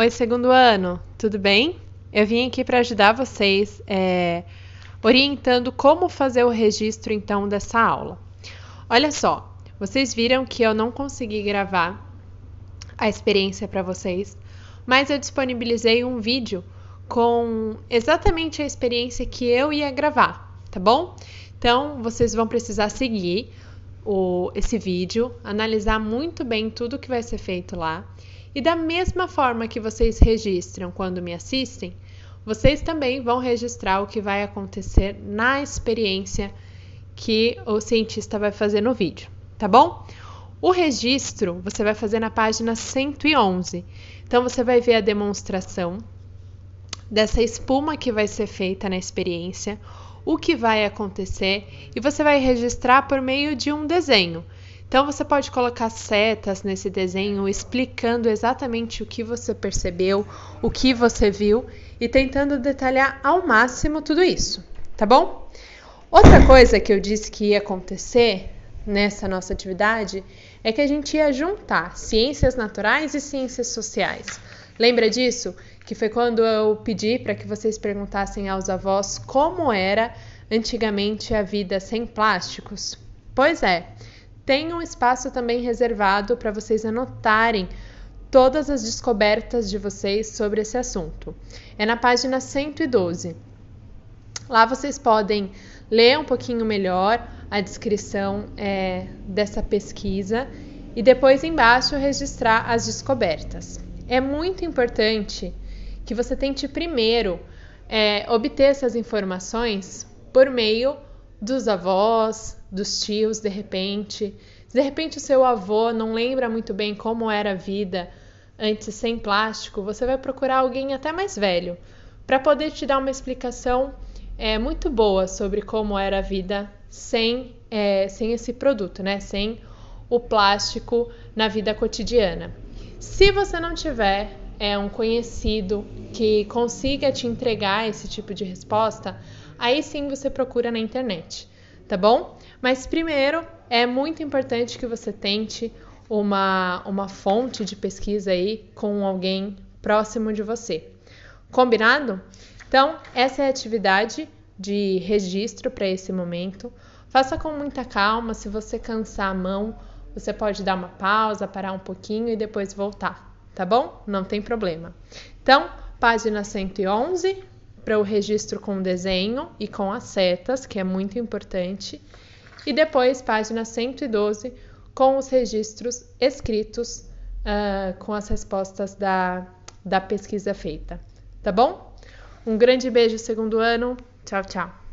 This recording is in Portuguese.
Oi, segundo ano, tudo bem? Eu vim aqui para ajudar vocês é, orientando como fazer o registro então dessa aula. Olha só, vocês viram que eu não consegui gravar a experiência para vocês, mas eu disponibilizei um vídeo com exatamente a experiência que eu ia gravar, tá bom? Então vocês vão precisar seguir o, esse vídeo, analisar muito bem tudo que vai ser feito lá e da mesma forma que vocês registram quando me assistem, vocês também vão registrar o que vai acontecer na experiência que o cientista vai fazer no vídeo, tá bom? O registro você vai fazer na página 111. Então você vai ver a demonstração dessa espuma que vai ser feita na experiência, o que vai acontecer e você vai registrar por meio de um desenho. Então você pode colocar setas nesse desenho explicando exatamente o que você percebeu, o que você viu e tentando detalhar ao máximo tudo isso, tá bom? Outra coisa que eu disse que ia acontecer nessa nossa atividade é que a gente ia juntar ciências naturais e ciências sociais. Lembra disso? Que foi quando eu pedi para que vocês perguntassem aos avós como era antigamente a vida sem plásticos? Pois é, tem um espaço também reservado para vocês anotarem todas as descobertas de vocês sobre esse assunto. É na página 112. Lá vocês podem ler um pouquinho melhor a descrição é, dessa pesquisa e depois embaixo registrar as descobertas. É muito importante que você tente primeiro é, obter essas informações por meio dos avós, dos tios, de repente. Se de repente o seu avô não lembra muito bem como era a vida antes sem plástico, você vai procurar alguém até mais velho para poder te dar uma explicação é, muito boa sobre como era a vida sem, é, sem esse produto, né? Sem o plástico na vida cotidiana. Se você não tiver é, um conhecido que consiga te entregar esse tipo de resposta, aí sim você procura na internet tá bom? Mas primeiro é muito importante que você tente uma, uma fonte de pesquisa aí com alguém próximo de você. Combinado? Então, essa é a atividade de registro para esse momento. Faça com muita calma. Se você cansar a mão, você pode dar uma pausa, parar um pouquinho e depois voltar, tá bom? Não tem problema. Então, página 111 para o registro com desenho e com as setas, que é muito importante, e depois página 112 com os registros escritos uh, com as respostas da, da pesquisa feita. Tá bom? Um grande beijo, segundo ano. Tchau, tchau.